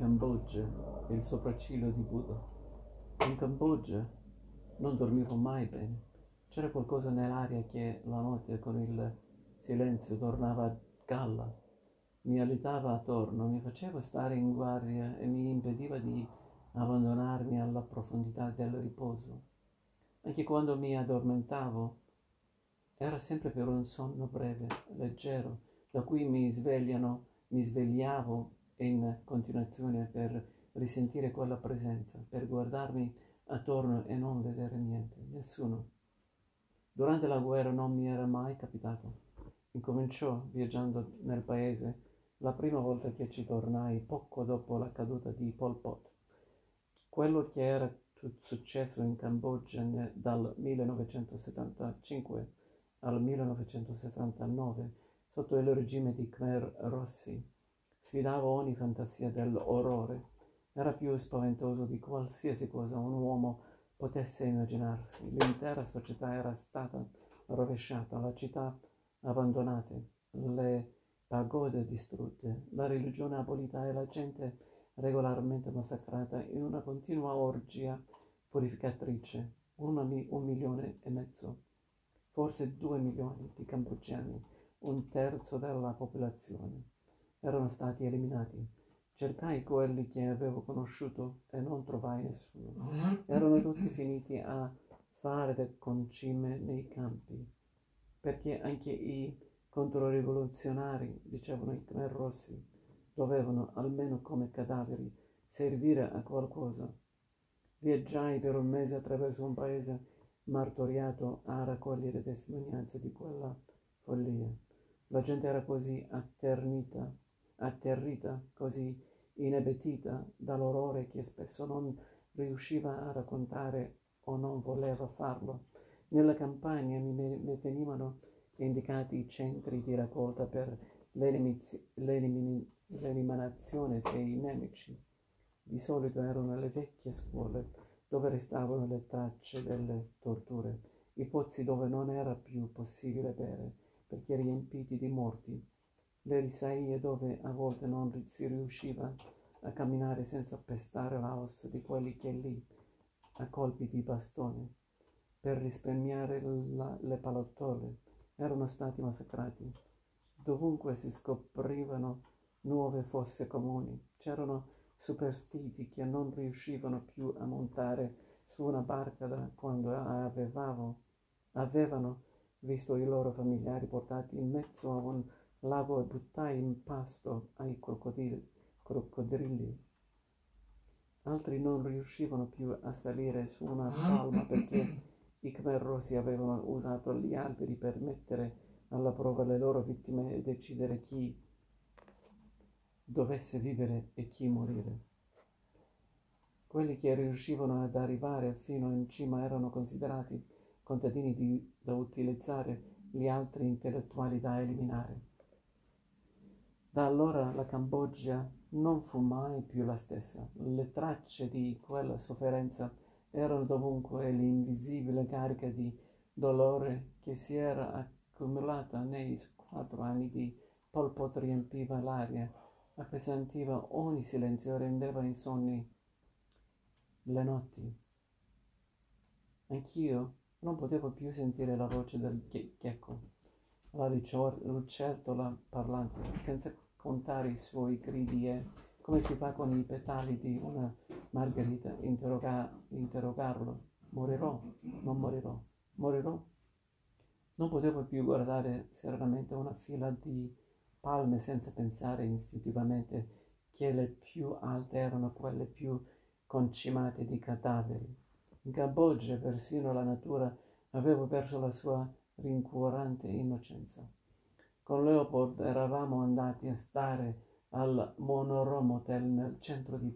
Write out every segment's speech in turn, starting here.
Cambogia e il sopracciglio di Buddha. In Cambogia non dormivo mai bene. C'era qualcosa nell'aria che la notte con il silenzio tornava a galla. Mi alitava attorno, mi faceva stare in guardia e mi impediva di abbandonarmi alla profondità del riposo. Anche quando mi addormentavo, era sempre per un sonno breve, leggero, da cui mi svegliano, mi svegliavo in continuazione per risentire quella presenza, per guardarmi attorno e non vedere niente, nessuno. Durante la guerra non mi era mai capitato. Incominciò viaggiando nel paese la prima volta che ci tornai poco dopo la caduta di Pol Pot. Quello che era successo in Cambogia dal 1975 al 1979 sotto il regime di Khmer Rossi sfidava ogni fantasia dell'orrore. Era più spaventoso di qualsiasi cosa un uomo potesse immaginarsi. L'intera società era stata rovesciata, la città abbandonata, le pagode distrutte, la religione abolita e la gente regolarmente massacrata in una continua orgia purificatrice. Una, un milione e mezzo, forse due milioni di cambogiani, un terzo della popolazione, erano stati eliminati. Cercai quelli che avevo conosciuto e non trovai nessuno. Erano tutti finiti a fare le concime nei campi, perché anche i controrivoluzionari, dicevano i Khmer Rossi, dovevano, almeno come cadaveri, servire a qualcosa. Viaggiai per un mese attraverso un paese martoriato a raccogliere testimonianze di quella follia. La gente era così atternita, atterrita, così inebetita dall'orrore che spesso non riusciva a raccontare o non voleva farlo. Nella campagna mi, venivano indicati i centri di raccolta per l'eliminazione dei nemici. Di solito erano le vecchie scuole dove restavano le tracce delle torture, i pozzi dove non era più possibile bere perché riempiti di morti, le risaie dove a volte non si riusciva a camminare senza pestare la ossa di quelli che lì, a colpi di bastone, per risparmiare la, le palottole, erano stati massacrati. Dovunque si scoprivano nuove fosse comuni, c'erano superstiti che non riuscivano più a montare su una barca da quando avevano, avevano visto i loro familiari portati in mezzo a un lago e buttai in pasto ai crocodili, coccodrilli. Altri non riuscivano più a salire su una palma perché i Khmer Rossi avevano usato gli alberi per mettere alla prova le loro vittime e decidere chi dovesse vivere e chi morire. Quelli che riuscivano ad arrivare fino in cima erano considerati contadini di, da utilizzare, gli altri intellettuali da eliminare. Da allora la Cambogia non fu mai più la stessa. Le tracce di quella sofferenza erano dovunque l'invisibile carica di dolore che si era accumulata nei quattro anni di Pol Pot riempiva l'aria, appesantiva ogni silenzio, rendeva insonni le notti. Anch'io non potevo più sentire la voce del gecko, la lucertola parlante, senza contare i suoi gridi e, come si fa con i petali di una margherita, interroga- interrogarlo. Morirò? Non morirò? Morirò? Non potevo più guardare serenamente una fila di palme senza pensare istintivamente che le più alte erano quelle più concimate di cadaveri. In Cambogia persino la natura aveva perso la sua rincuorante innocenza. Con Leopold eravamo andati a stare al Monorom Hotel nel centro di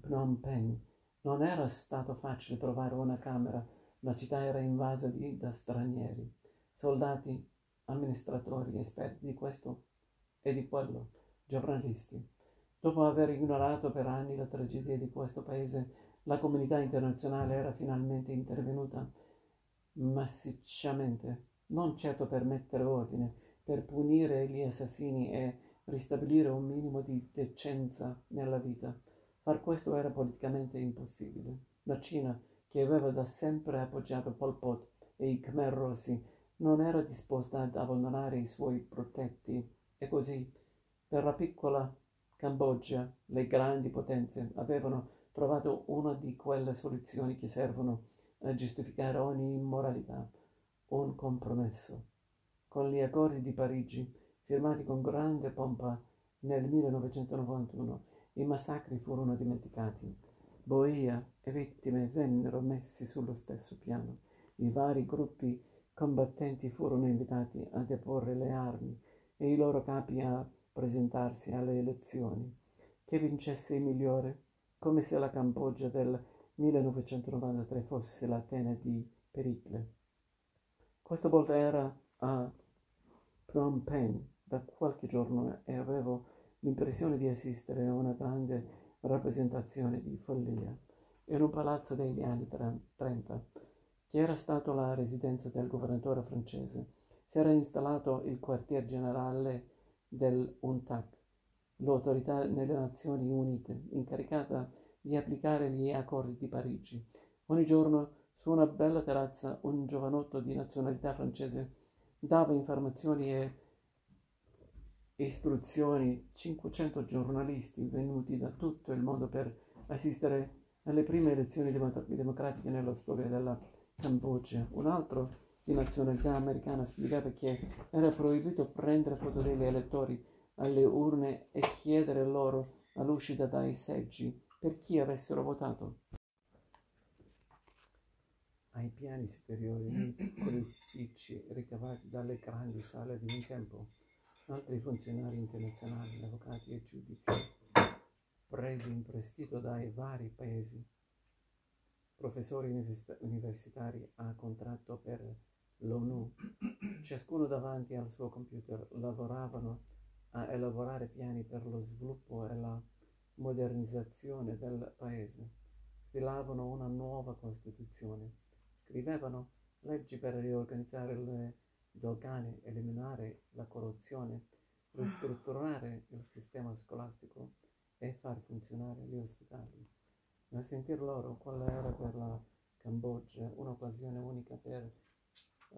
Phnom Penh. Non era stato facile trovare una camera, la città era invasa di, da stranieri, soldati, amministratori, esperti di questo e di quello, giornalisti. Dopo aver ignorato per anni la tragedia di questo paese, la comunità internazionale era finalmente intervenuta massicciamente, non certo per mettere ordine, per punire gli assassini e ristabilire un minimo di decenza nella vita. Far questo era politicamente impossibile. La Cina, che aveva da sempre appoggiato Pol Pot e i Khmer Rossi, non era disposta ad abbandonare i suoi protetti e così, per la piccola Cambogia, le grandi potenze avevano trovato una di quelle soluzioni che servono a giustificare ogni immoralità, un compromesso. Con gli accordi di Parigi, firmati con grande pompa nel 1991, i massacri furono dimenticati. Boia e vittime vennero messi sullo stesso piano. I vari gruppi combattenti furono invitati a deporre le armi e i loro capi a presentarsi alle elezioni. Che vincesse il migliore come se la Cambogia del 1993 fosse l'Atene di Pericle. Questa volta era a Phnom Penh da qualche giorno e avevo l'impressione di assistere a una grande rappresentazione di follia in un palazzo degli anni 30, che era stato la residenza del governatore francese. Si era installato il quartier generale dell'UNTAC, l'autorità nelle Nazioni Unite, incaricata di applicare gli accordi di Parigi. Ogni giorno, su una bella terrazza, un giovanotto di nazionalità francese dava informazioni e istruzioni 500 giornalisti venuti da tutto il mondo per assistere alle prime elezioni democratiche nella storia della Cambogia. Un altro di nazionalità americana spiegava che era proibito prendere foto degli elettori alle urne e chiedere loro all'uscita dai seggi per chi avessero votato. Ai piani superiori, nei piccoli uffici ricavati dalle grandi sale di un tempo, altri funzionari internazionali, avvocati e giudizi, presi in prestito dai vari paesi, professori universitari a contratto per l'ONU, ciascuno davanti al suo computer, lavoravano a elaborare piani per lo sviluppo e la modernizzazione del paese, stilavano una nuova Costituzione, scrivevano leggi per riorganizzare le dogane, eliminare la corruzione, ristrutturare il sistema scolastico e far funzionare gli ospitali. A sentir loro qual era per la Cambogia un'occasione unica per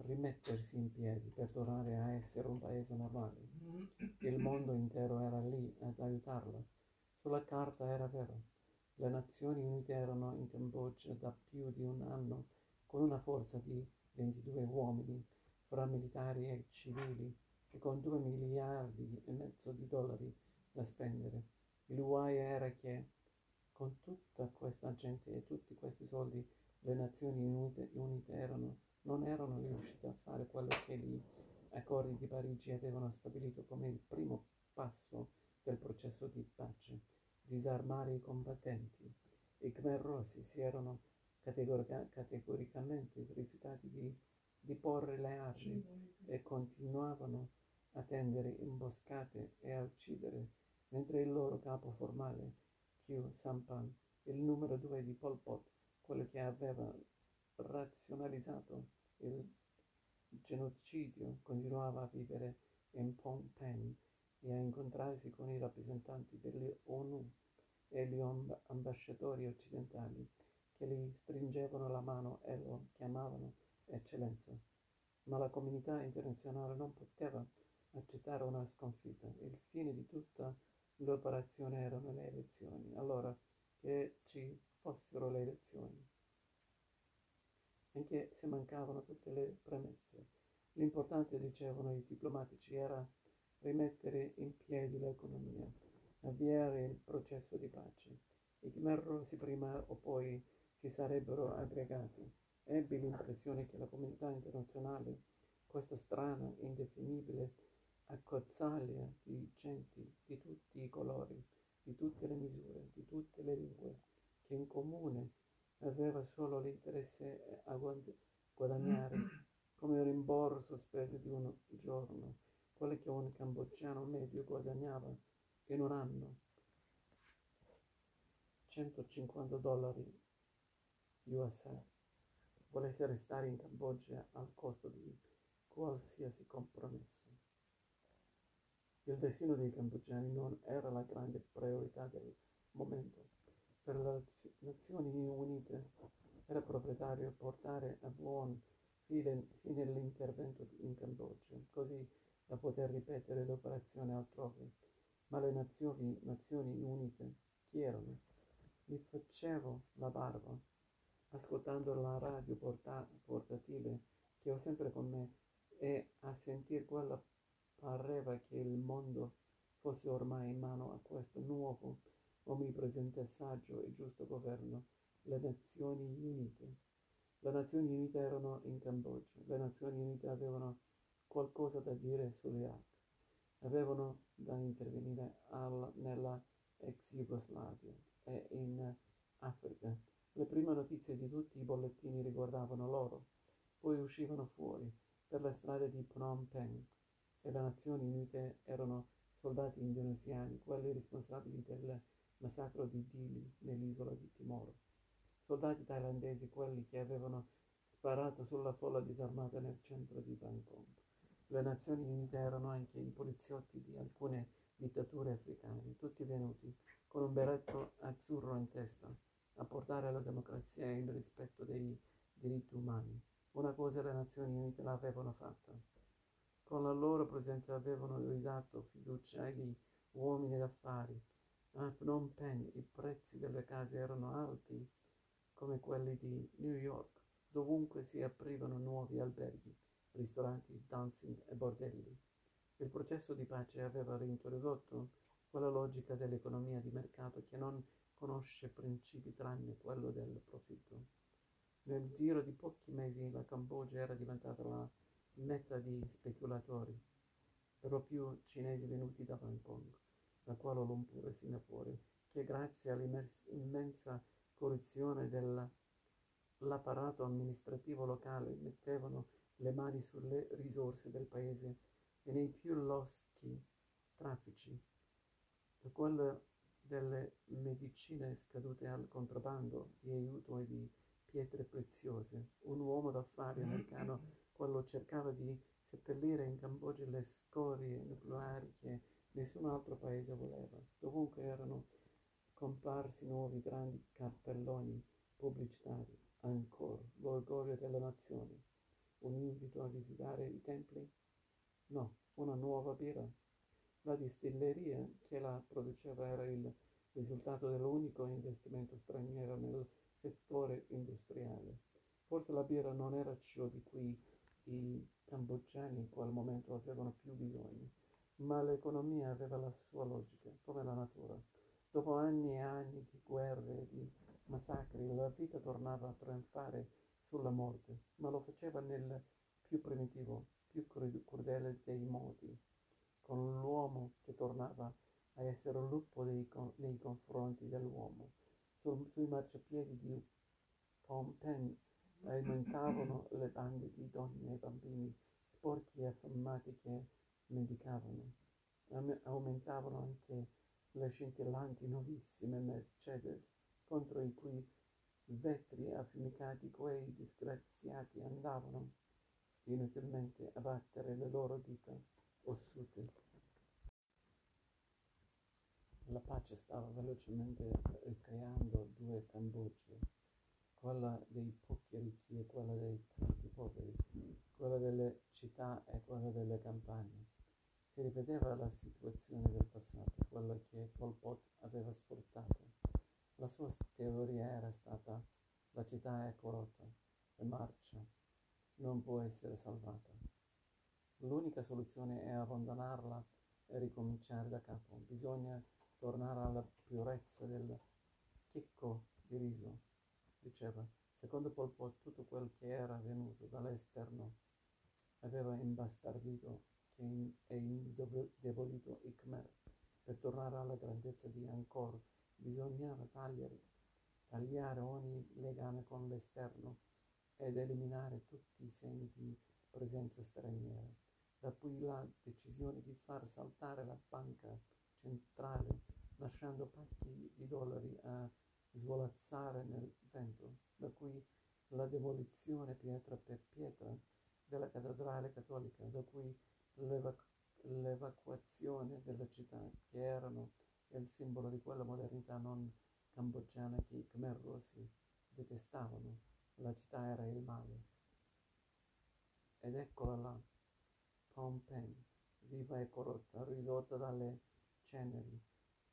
rimettersi in piedi, per tornare a essere un paese normale. Il mondo intero era lì ad aiutarla sulla carta era vero. Le Nazioni Unite erano in Cambogia da più di un anno con una forza di 22 uomini, fra militari e civili, e con 2 miliardi e mezzo di dollari da spendere. Il guai era che con tutta questa gente e tutti questi soldi le Nazioni Unite, Unite erano, non erano riuscite a fare quello che gli accordi di Parigi avevano stabilito come il primo passo del processo di pace, disarmare i combattenti. I Khmer Rossi si erano categorica- categoricamente rifiutati di, di porre le armi e continuavano a tendere imboscate e a uccidere, mentre il loro capo formale, Q Sampan, il numero due di Pol Pot, quello che aveva razionalizzato il genocidio, continuava a vivere in Phnom Penh e a incontrarsi con i rappresentanti dell'ONU e gli ambasciatori occidentali che gli stringevano la mano e lo chiamavano eccellenza. Ma la comunità internazionale non poteva accettare una sconfitta. Il fine di tutta l'operazione erano le elezioni. Allora che ci fossero le elezioni. Anche se mancavano tutte le premesse. L'importante, dicevano i diplomatici, era rimettere in piedi l'economia, avviare il processo di pace. I Khmer Rossi prima o poi si sarebbero aggregati. Ebbi l'impressione che la comunità internazionale, questa strana, indefinibile accozzaglia di genti di tutti i colori, di tutte le misure, di tutte le lingue, che in comune aveva solo l'interesse a guadagnare come rimborso spese di un giorno quelle che un cambogiano medio guadagnava in un anno 150 dollari USA volesse restare in Cambogia al costo di qualsiasi compromesso. Il destino dei cambogiani non era la grande priorità del momento. per le Nazioni Unite era prioritario portare a buon fine l'intervento in Cambogia, così da poter ripetere l'operazione altrove. Ma le Nazioni, Nazioni Unite, chi erano? Mi facevo la barba, ascoltando la radio porta- portatile che ho sempre con me e a sentir quella pareva che il mondo fosse ormai in mano a questo nuovo, onnipresente, saggio e giusto governo, le Nazioni Unite. Le Nazioni Unite erano in Cambogia, le Nazioni Unite avevano qualcosa da dire sull'Iraq, avevano da intervenire al, nella ex Jugoslavia e in Africa. Le prime notizie di tutti i bollettini riguardavano loro, poi uscivano fuori per le strade di Phnom Penh e le Nazioni Unite erano soldati indonesiani, quelli responsabili del massacro di Dili nell'isola di Timor, soldati thailandesi, quelli che avevano sparato sulla folla disarmata nel centro di Bangkok. Le Nazioni Unite erano anche i poliziotti di alcune dittature africane, tutti venuti con un berretto azzurro in testa a portare la democrazia il rispetto dei diritti umani. Una cosa le Nazioni Unite l'avevano fatta. Con la loro presenza avevano ridato fiducia agli uomini d'affari. A Phnom Penh i prezzi delle case erano alti come quelli di New York. Dovunque si aprivano nuovi alberghi, ristoranti, dancing e bordelli. Il processo di pace aveva reintrodotto quella logica dell'economia di mercato che non conosce principi tranne quello del profitto. Nel giro di pochi mesi la Cambogia era diventata la meta di speculatori, per più cinesi venuti da Hong Kong, da Kuala Lumpur e Singapore, che grazie all'immensa corruzione dell'apparato amministrativo locale mettevano le mani sulle risorse del paese e nei più loschi traffici, da quello delle medicine scadute al contrabbando di aiuto e di pietre preziose. Un uomo d'affari americano, quello cercava di seppellire in Cambogia le scorie nucleari che nessun altro paese voleva. Dovunque erano comparsi nuovi grandi cappelloni pubblicitari. Ancora, l'orgoglio della nazione. Un invito a visitare i templi? No, una nuova birra. La distilleria che la produceva era il risultato dell'unico investimento straniero nel settore industriale. Forse la birra non era ciò di cui i cambogiani in quel momento avevano più bisogno, ma l'economia aveva la sua logica, come la natura. Dopo anni e anni di guerre e di massacri, la vita tornava a trionfare sulla morte, ma lo faceva nel più primitivo, più crudele dei modi, con l'uomo che tornava a essere un lupo dei, nei confronti dell'uomo. Sul, sui marciapiedi di Phnom Penh aumentavano le bande di donne e bambini sporchi e affamati che mendicavano. Aumentavano anche le scintillanti nuovissime Mercedes, contro i cui vetri affumicati quei disgraziati andavano inutilmente a battere le loro dita ossute. La pace stava velocemente ricreando due Cambogie, quella dei pochi ricchi e quella dei tanti poveri, quella delle città e quella delle campagne. Si ripeteva la situazione del passato, quella che Pol Pot aveva sfruttato. La sua teoria era stata la città è corrotta, è marcia, non può essere salvata. L'unica soluzione è abbandonarla e ricominciare da capo. Bisogna tornare alla purezza del chicco di riso, diceva. Secondo Pol Pot tutto quel che era venuto dall'esterno aveva imbastardito e indebolito i Khmer. Per tornare alla grandezza di Angkor bisognava tagliare, tagliare ogni legame con l'esterno ed eliminare tutti i segni di presenza straniera. Da qui la decisione di far saltare la banca centrale, lasciando pacchi di dollari a svolazzare nel vento. Da qui la demolizione pietra per pietra della cattedrale cattolica, da qui l'evac- l'evacuazione delle città, che erano il simbolo di quella modernità non cambogiana che i Khmer Rossi detestavano. La città era il male. Ed eccola là, Phnom Penh, viva e corrotta, risorta dalle ceneri,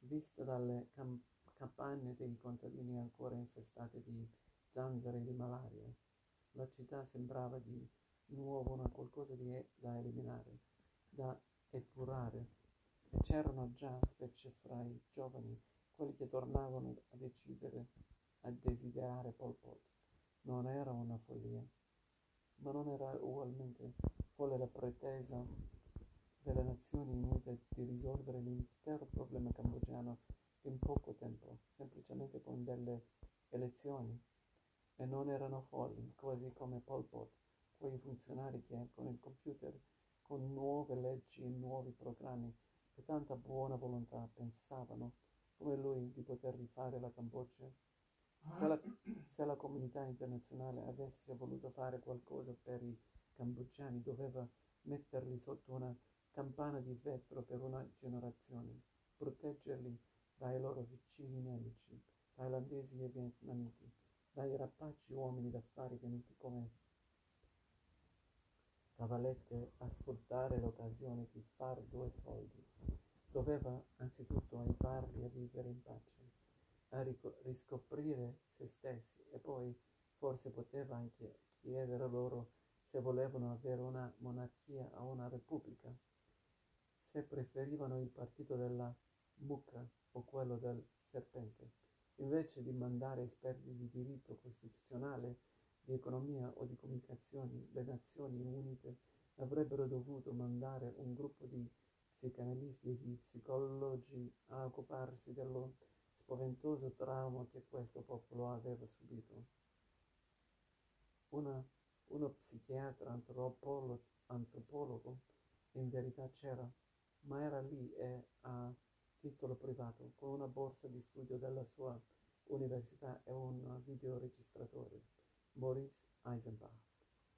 vista dalle cam- capanne dei contadini ancora infestate di zanzare e di malaria. La città sembrava di nuovo una qualcosa di, da eliminare, da epurare, e c'erano già, specie fra i giovani, quelli che tornavano a decidere, a desiderare Pol Pot. Non era una follia, ma non era ugualmente folle la pretesa delle Nazioni Unite di risolvere l'intero problema cambogiano in poco tempo, semplicemente con delle elezioni. E non erano folli, quasi come Pol Pot, quei funzionari che con il computer, con nuove leggi e nuovi programmi e tanta buona volontà pensavano, come lui, di poter rifare la Cambogia. Se la, se la comunità internazionale avesse voluto fare qualcosa per i cambogiani, doveva metterli sotto una campana di vetro per una generazione, proteggerli dai loro vicini nemici, thailandesi e vietnamiti, dai rapaci uomini d'affari venuti come cavallette a sfruttare l'occasione di far due soldi. Doveva anzitutto aiutarli a vivere in pace, a ric- riscoprire se stessi e poi forse poteva anche chiedere loro se volevano avere una monarchia o una repubblica, se preferivano il partito della mucca o quello del serpente. Invece di mandare esperti di diritto costituzionale di economia o di comunicazioni, le Nazioni Unite avrebbero dovuto mandare un gruppo di psicanalisti e di psicologi a occuparsi dello spaventoso trauma che questo popolo aveva subito. Una, uno psichiatra antropologo, antropologo in verità c'era, ma era lì e a titolo privato, con una borsa di studio della sua università e un videoregistratore. Maurice Eisenbach,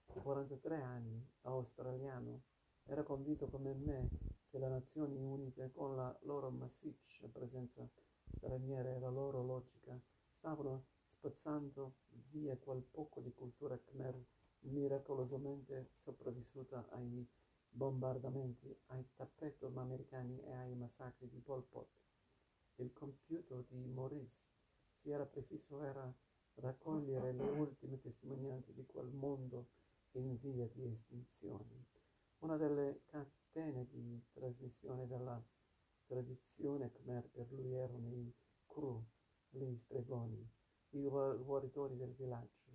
43 anni, australiano, era convinto come me che le Nazioni Unite, con la loro massiccia presenza straniera e la loro logica, stavano spazzando via quel poco di cultura khmer miracolosamente sopravvissuta ai bombardamenti, ai tappetum americani e ai massacri di Pol Pot. Il compiuto di Maurice si era prefisso era raccogliere le ultime testimonianze di quel mondo in via di estinzione. Una delle catene di trasmissione della tradizione khmer per lui erano i Kru, gli stregoni, i guaritori del villaggio.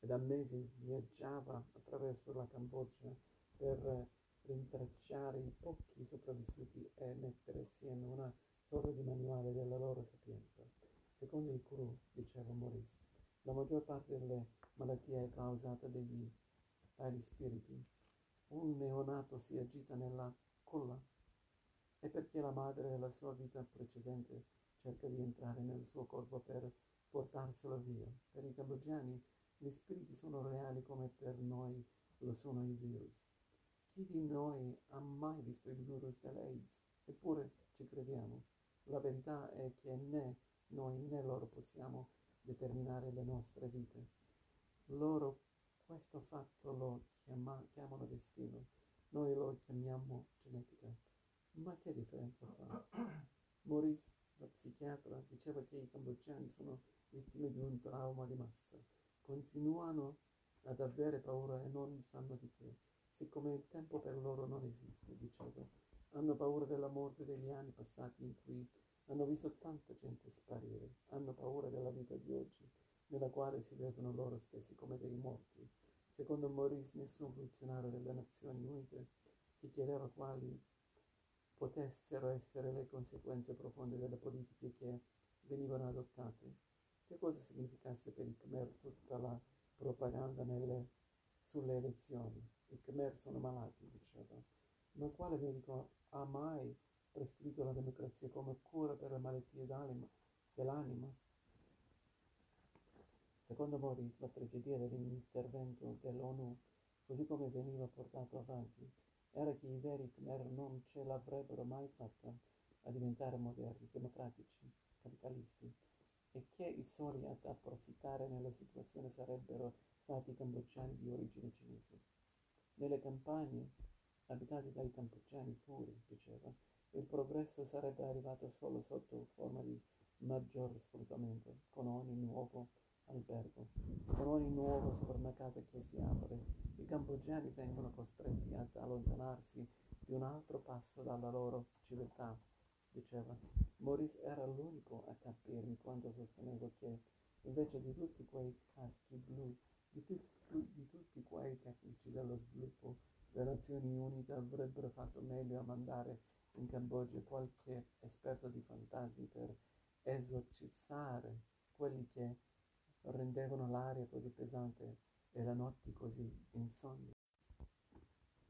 E da mesi viaggiava attraverso la Cambogia per rintracciare i pochi sopravvissuti e mettere assieme una sorta di manuale della loro sapienza. Secondo i Kuru, diceva Maurice, la maggior parte delle malattie è causata dagli spiriti. Un neonato si agita nella culla e perché la madre della sua vita precedente cerca di entrare nel suo corpo per portarselo via. Per i cambogiani gli spiriti sono reali come per noi lo sono i virus. Chi di noi ha mai visto il virus dell'AIDS? Eppure ci crediamo. La verità è che né noi né loro possiamo determinare le nostre vite. Loro questo fatto lo chiama, chiamano destino, noi lo chiamiamo genetica. Ma che differenza fa? Maurice, la psichiatra, diceva che i cambogiani sono vittime di un trauma di massa. Continuano ad avere paura e non sanno di che, siccome il tempo per loro non esiste, diceva. Hanno paura della morte degli anni passati in cui hanno visto tanta gente sparire, hanno paura della vita di oggi, nella quale si vedono loro stessi come dei morti. Secondo Maurice, nessun funzionario delle Nazioni Unite si chiedeva quali potessero essere le conseguenze profonde delle politiche che venivano adottate. Che cosa significasse per i Khmer tutta la propaganda nelle, sulle elezioni? I Khmer sono malati, diceva. Ma quale medico ha mai prescritto la democrazia come cura per le malattie dell'anima. Secondo Maurice, la tragedia dell'intervento dell'ONU, così come veniva portato avanti, era che i veri Khmer non ce l'avrebbero mai fatta a diventare moderni, democratici, capitalisti. Soli ad approfittare nella situazione sarebbero stati i cambogiani di origine cinese. Nelle campagne abitate dai cambogiani puri, diceva, il progresso sarebbe arrivato solo sotto forma di maggior sfruttamento, con ogni nuovo albergo, con ogni nuovo supermercato che si apre. I cambogiani vengono costretti ad allontanarsi di un altro passo dalla loro civiltà, diceva. Maurice era l'unico a capirmi quando sostenevo che, invece di tutti quei caschi blu, di, tu, di tutti quei tecnici dello sviluppo, le Nazioni Unite avrebbero fatto meglio a mandare in Cambogia qualche esperto di fantasmi per esorcizzare quelli che rendevano l'aria così pesante e le notti così insonni.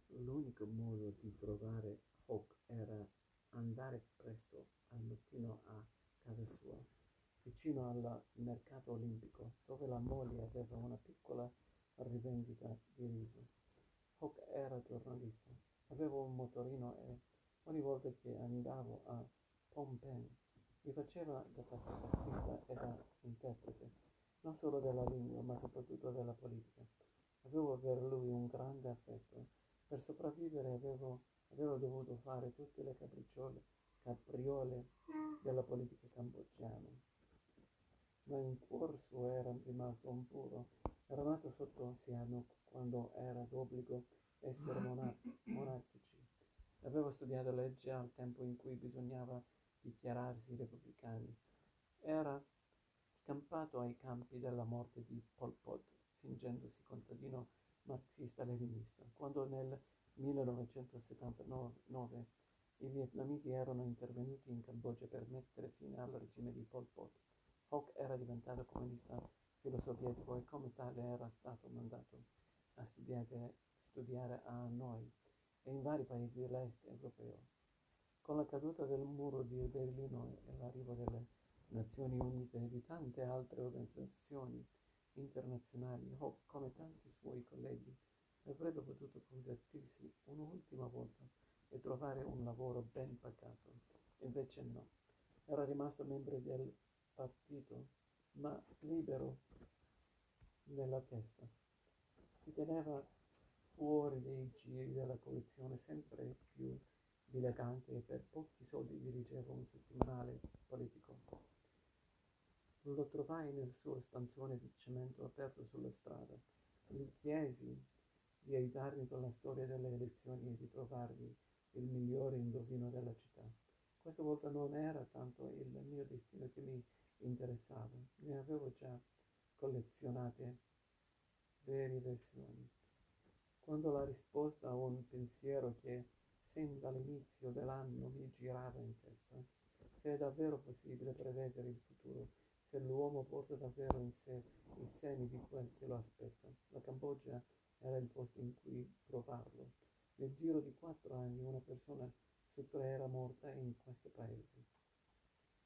L'unico modo di trovare Hawk era andare presto al mattino a casa sua, vicino al mercato olimpico, dove la moglie aveva una piccola rivendita di riso. Hawk era giornalista, avevo un motorino e ogni volta che andavo a Phnom Penh mi faceva da tassista e da interprete, non solo della lingua, ma soprattutto della politica. Avevo per lui un grande affetto. Per sopravvivere avevo, avevo dovuto fare tutte le capriole della politica cambogiana. Ma in cuor suo era rimasto un puro. Era nato sotto Sihanouk quando era d'obbligo essere monarchici. Aveva studiato legge al tempo in cui bisognava dichiararsi repubblicani. Era scampato ai campi della morte di Pol Pot, fingendosi contadino marxista-leninista. Quando nel 1979 i vietnamiti erano intervenuti in Cambogia per mettere fine al regime di Pol Pot, Hawk era diventato comunista filosovietico e come tale era stato mandato a studiare, studiare a Hanoi e in vari paesi dell'est europeo. Con la caduta del muro di Berlino e l'arrivo delle Nazioni Unite e di tante altre organizzazioni internazionali, Hawke, come tanti suoi colleghi, avrebbe potuto convertirsi un'ultima volta e trovare un lavoro ben pagato. Invece no. Era rimasto membro del partito, ma libero nella testa. Si teneva fuori dei giri della collezione sempre più dilettante e per pochi soldi dirigeva un settimanale politico. Lo trovai nel suo stanzone di cemento aperto sulla strada. Gli chiesi di aiutarmi con la storia delle elezioni e di trovargli il migliore indovino della città. Questa volta non era tanto il mio destino che mi interessava, ne avevo già collezionate varie versioni. Quando la risposta a un pensiero che sin dall'inizio dell'anno mi girava in testa, se è davvero possibile prevedere il futuro, se l'uomo porta davvero in sé i semi di quel che lo aspetta. La Cambogia era il posto in cui trovarlo. Nel giro di quattro anni una persona su tre era morta in questo paese,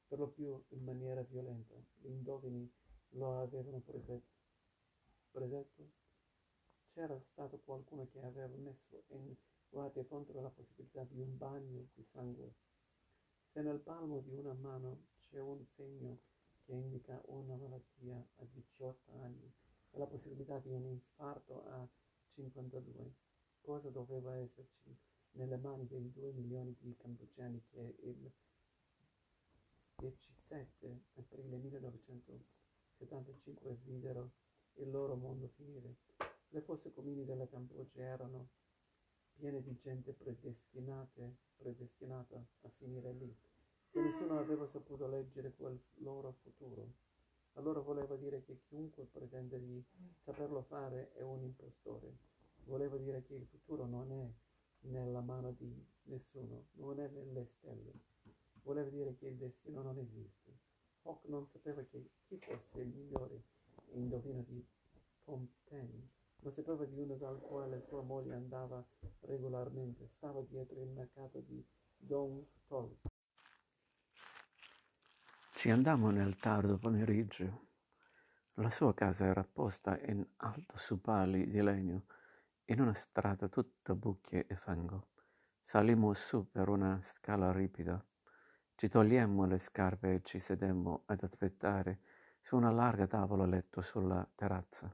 per lo più in maniera violenta. Gli indovini lo avevano predetto. predetto. C'era stato qualcuno che aveva messo in guardia contro la possibilità di un bagno di sangue. Se nel palmo di una mano c'è un segno che indica una malattia a 18 anni e la possibilità di un infarto a 52, cosa doveva esserci nelle mani dei 2 milioni di cambogiani che il 17 aprile 1975 videro il loro mondo finire. Le fosse comuni della Cambogia erano piene di gente predestinata a finire lì. Se nessuno aveva saputo leggere quel loro futuro, allora voleva dire che chiunque pretende di saperlo fare è un impostore. Voleva dire che il futuro non è nella mano di nessuno, non è nelle stelle. Voleva dire che il destino non esiste. Hawk non sapeva che chi fosse il migliore indovino di Pompen ma sapeva di uno dal quale sua moglie andava regolarmente. Stava dietro il mercato di Dong Tol. Ci andammo nel tardo pomeriggio. La sua casa era posta in alto su pali di legno, in una strada tutta bucche e fango. Salimmo su per una scala ripida. Ci togliemmo le scarpe e ci sedemmo ad aspettare su una larga tavola letto sulla terrazza.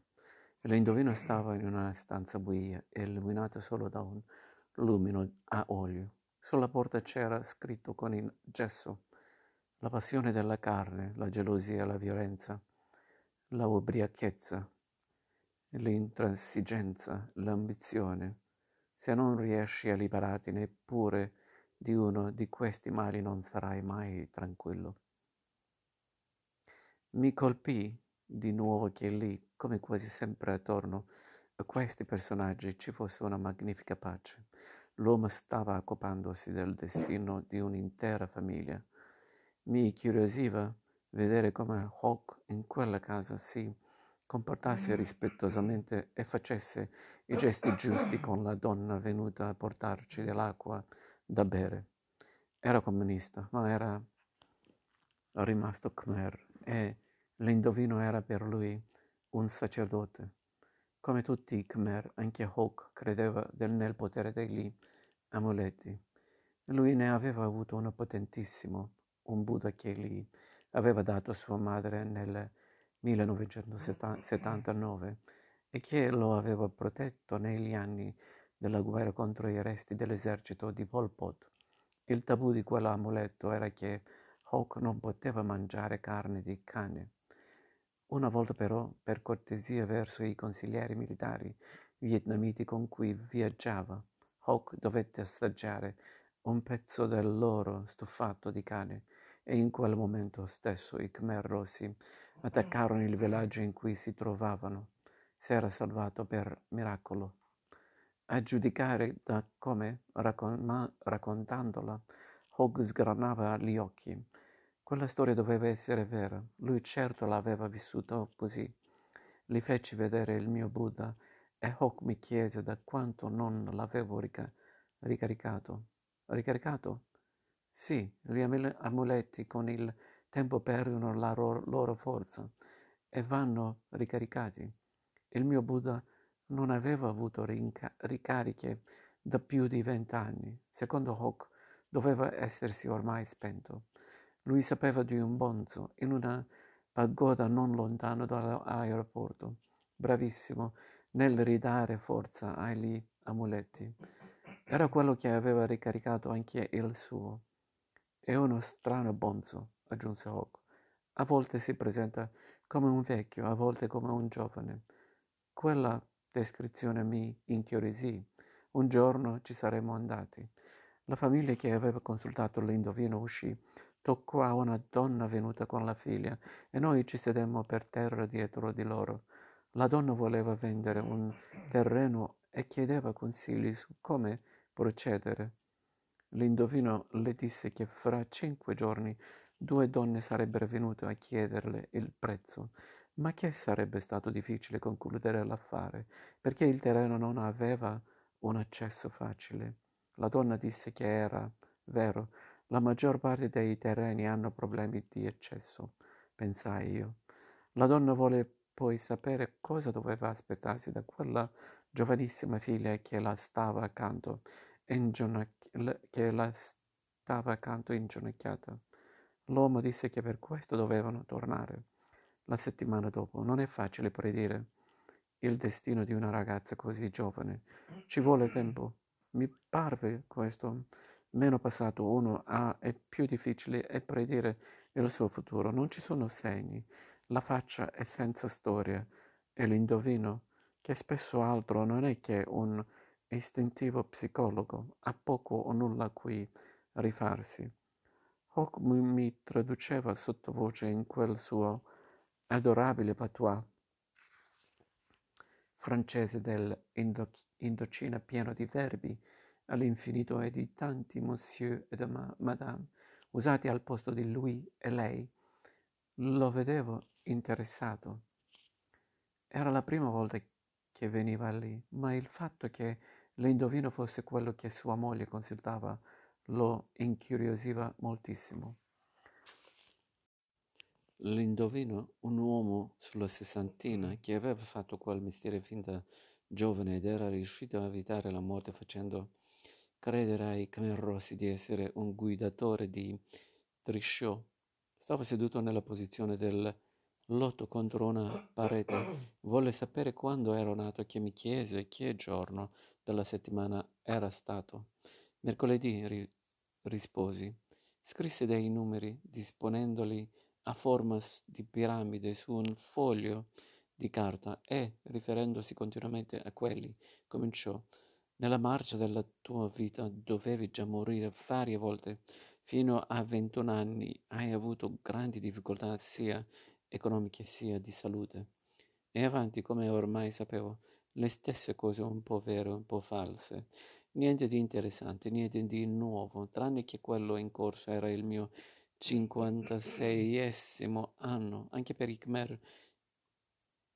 L'indovino stava in una stanza buia illuminata solo da un lumino a olio. Sulla porta c'era scritto con il gesso la passione della carne, la gelosia, la violenza, la ubriachezza, l'intransigenza, l'ambizione. Se non riesci a liberarti neppure di uno di questi mali non sarai mai tranquillo. Mi colpì di nuovo che lì, come quasi sempre attorno a questi personaggi, ci fosse una magnifica pace. L'uomo stava occupandosi del destino di un'intera famiglia. Mi curiosiva vedere come Hawk in quella casa si comportasse rispettosamente e facesse i gesti giusti con la donna venuta a portarci dell'acqua da bere. Era comunista, ma era rimasto Khmer e l'indovino era per lui un sacerdote. Come tutti i Khmer, anche Hawk credeva nel potere degli amuleti. Lui ne aveva avuto uno potentissimo, un Buddha che gli aveva dato sua madre nel 1979 e che lo aveva protetto negli anni della guerra contro i resti dell'esercito di Pol Pot. Il tabù di quell'amuleto era che Hawk non poteva mangiare carne di cane. Una volta però, per cortesia verso i consiglieri militari vietnamiti con cui viaggiava, Hawk dovette assaggiare un pezzo del loro stufato di cane e in quel momento stesso i Khmer Rossi attaccarono il villaggio in cui si trovavano. Si era salvato per miracolo. A giudicare da come, raccon- raccontandola, Hogg sgranava gli occhi. Quella storia doveva essere vera. Lui certo l'aveva vissuta così. Gli feci vedere il mio Buddha e Hawk mi chiese da quanto non l'avevo rica- ricaricato. Ricaricato? Sì, gli amuleti con il tempo perdono la loro forza e vanno ricaricati. Il mio Buddha non aveva avuto rinca- ricariche da più di vent'anni. Secondo Hawk doveva essersi ormai spento. Lui sapeva di un bonzo in una pagoda non lontano dall'aeroporto, bravissimo nel ridare forza agli amuleti. Era quello che aveva ricaricato anche il suo. È uno strano bonzo, aggiunse Hawk. A volte si presenta come un vecchio, a volte come un giovane. Quella descrizione mi incuriosì. Un giorno ci saremmo andati. La famiglia che aveva consultato l'indovino uscì, toccò a una donna venuta con la figlia e noi ci sedemmo per terra dietro di loro. La donna voleva vendere un terreno e chiedeva consigli su come procedere. L'indovino le disse che fra cinque giorni due donne sarebbero venute a chiederle il prezzo, ma che sarebbe stato difficile concludere l'affare, perché il terreno non aveva un accesso facile. La donna disse che era vero, la maggior parte dei terreni hanno problemi di accesso, pensai io. La donna volle poi sapere cosa doveva aspettarsi da quella giovanissima figlia che la stava accanto, che la stava accanto inginocchiata. L'uomo disse che per questo dovevano tornare la settimana dopo. Non è facile predire il destino di una ragazza così giovane. Ci vuole tempo. Mi parve questo meno passato uno ha è più difficile è predire il suo futuro. Non ci sono segni. La faccia è senza storia e l'indovino, che spesso altro non è che un istintivo psicologo, ha poco o nulla a cui rifarsi. Hawk mi traduceva sottovoce in quel suo adorabile patois francese dell'Indocina pieno di verbi all'infinito e di tanti monsieur e madame usati al posto di lui e lei. Lo vedevo interessato. Era la prima volta che veniva lì, ma il fatto che l'indovino fosse quello che sua moglie consultava lo incuriosiva moltissimo. L'indovino, un uomo sulla sessantina che aveva fatto quel mestiere fin da giovane ed era riuscito a evitare la morte facendo credere ai Khmer Rossi di essere un guidatore di trisciò, stava seduto nella posizione del lotto contro una parete. Volle sapere quando ero nato che mi chiese che giorno della settimana era stato. Mercoledì ri- risposi. Scrisse dei numeri, disponendoli a forma di piramide su un foglio di carta e, riferendosi continuamente a quelli, cominciò. Nella marcia della tua vita dovevi già morire varie volte. Fino a 21 anni hai avuto grandi difficoltà sia economiche sia di salute. E avanti, come ormai sapevo, le stesse cose un po' vere, un po' false. Niente di interessante, niente di nuovo, tranne che quello in corso era il mio 56esimo anno, anche per i Khmer,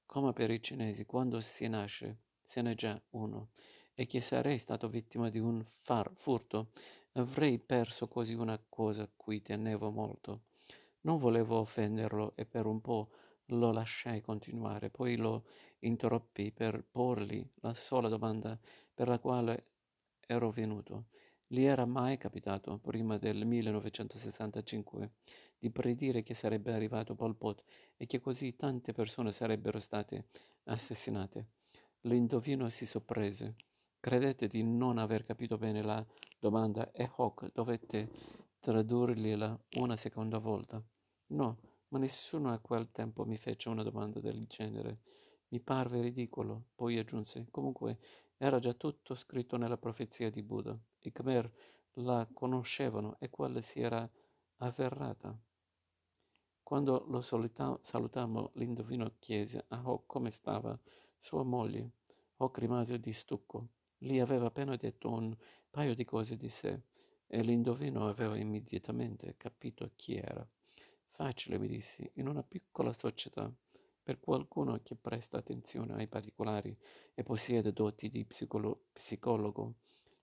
come per i cinesi, quando si nasce, se n'è già uno e che sarei stato vittima di un far, furto, avrei perso così una cosa a cui tenevo molto. Non volevo offenderlo e per un po' lo lasciai continuare, poi lo interrompi per porgli la sola domanda per la quale ero venuto. Gli era mai capitato, prima del 1965, di predire che sarebbe arrivato Pol Pot e che così tante persone sarebbero state assassinate. L'indovino si sorprese. Credette di non aver capito bene la domanda e Hawk dovette tradurgliela una seconda volta. No, ma nessuno a quel tempo mi fece una domanda del genere. Mi parve ridicolo. Poi aggiunse, comunque era già tutto scritto nella profezia di Buddha. I Khmer la conoscevano e quella si era avverrata. Quando lo salutammo, l'indovino chiese a Hawk come stava sua moglie. Hawk rimase di stucco. Lì aveva appena detto un paio di cose di sé e l'indovino aveva immediatamente capito chi era. Facile, mi dissi, in una piccola società, per qualcuno che presta attenzione ai particolari e possiede doti di psicolo- psicologo,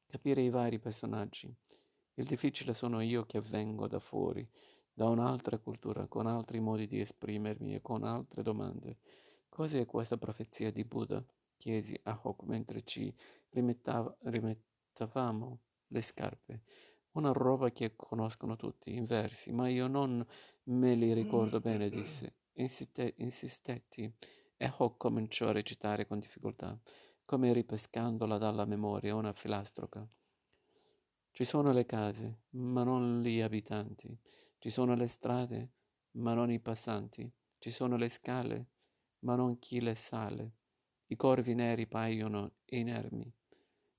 capire i vari personaggi. Il difficile sono io che vengo da fuori, da un'altra cultura, con altri modi di esprimermi e con altre domande. Cos'è questa profezia di Buddha? chiesi a Hawk mentre ci rimettavamo le scarpe. Una roba che conoscono tutti, in versi, ma io non me li ricordo bene, disse. Insiste, insistetti e Hawk cominciò a recitare con difficoltà, come ripescandola dalla memoria una filastroca. Ci sono le case, ma non gli abitanti. Ci sono le strade, ma non i passanti. Ci sono le scale, ma non chi le sale. I corvi neri paiono inermi,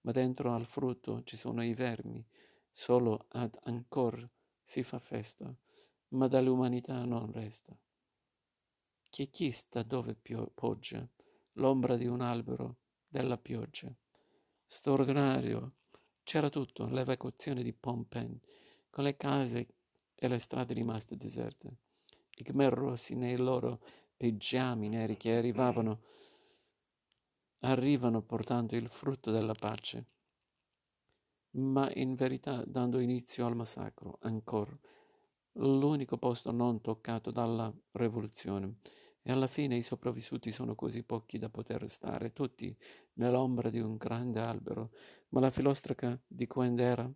ma dentro al frutto ci sono i vermi, solo ad ancor si fa festa, ma dall'umanità non resta. Che chi sta dove pio- poggia, l'ombra di un albero della pioggia. Straordinario, c'era tutto, l'evacuazione di Pompen, con le case e le strade rimaste deserte. I Khmer rossi nei loro pigiami neri che arrivavano arrivano portando il frutto della pace, ma in verità dando inizio al massacro, ancora, l'unico posto non toccato dalla rivoluzione. E alla fine i sopravvissuti sono così pochi da poter stare tutti nell'ombra di un grande albero, ma la filostraca di Quendera,